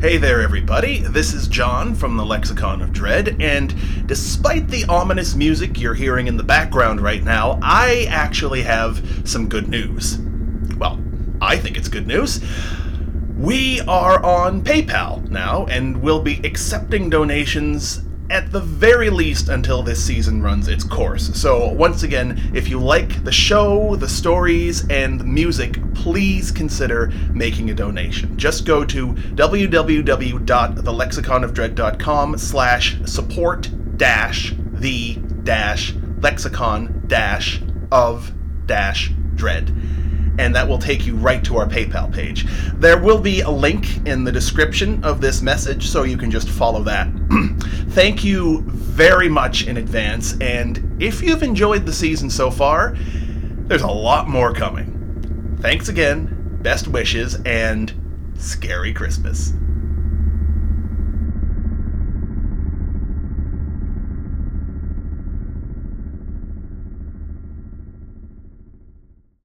Hey there, everybody. This is John from the Lexicon of Dread, and despite the ominous music you're hearing in the background right now, I actually have some good news. Well, I think it's good news. We are on PayPal now, and we'll be accepting donations at the very least until this season runs its course. So, once again, if you like the show, the stories, and the music, please consider making a donation. Just go to www.thelexiconofdread.com slash support dash the dash lexicon dash of dash dread and that will take you right to our PayPal page. There will be a link in the description of this message, so you can just follow that. Thank you very much in advance, and if you've enjoyed the season so far, there's a lot more coming. Thanks again, best wishes, and scary Christmas.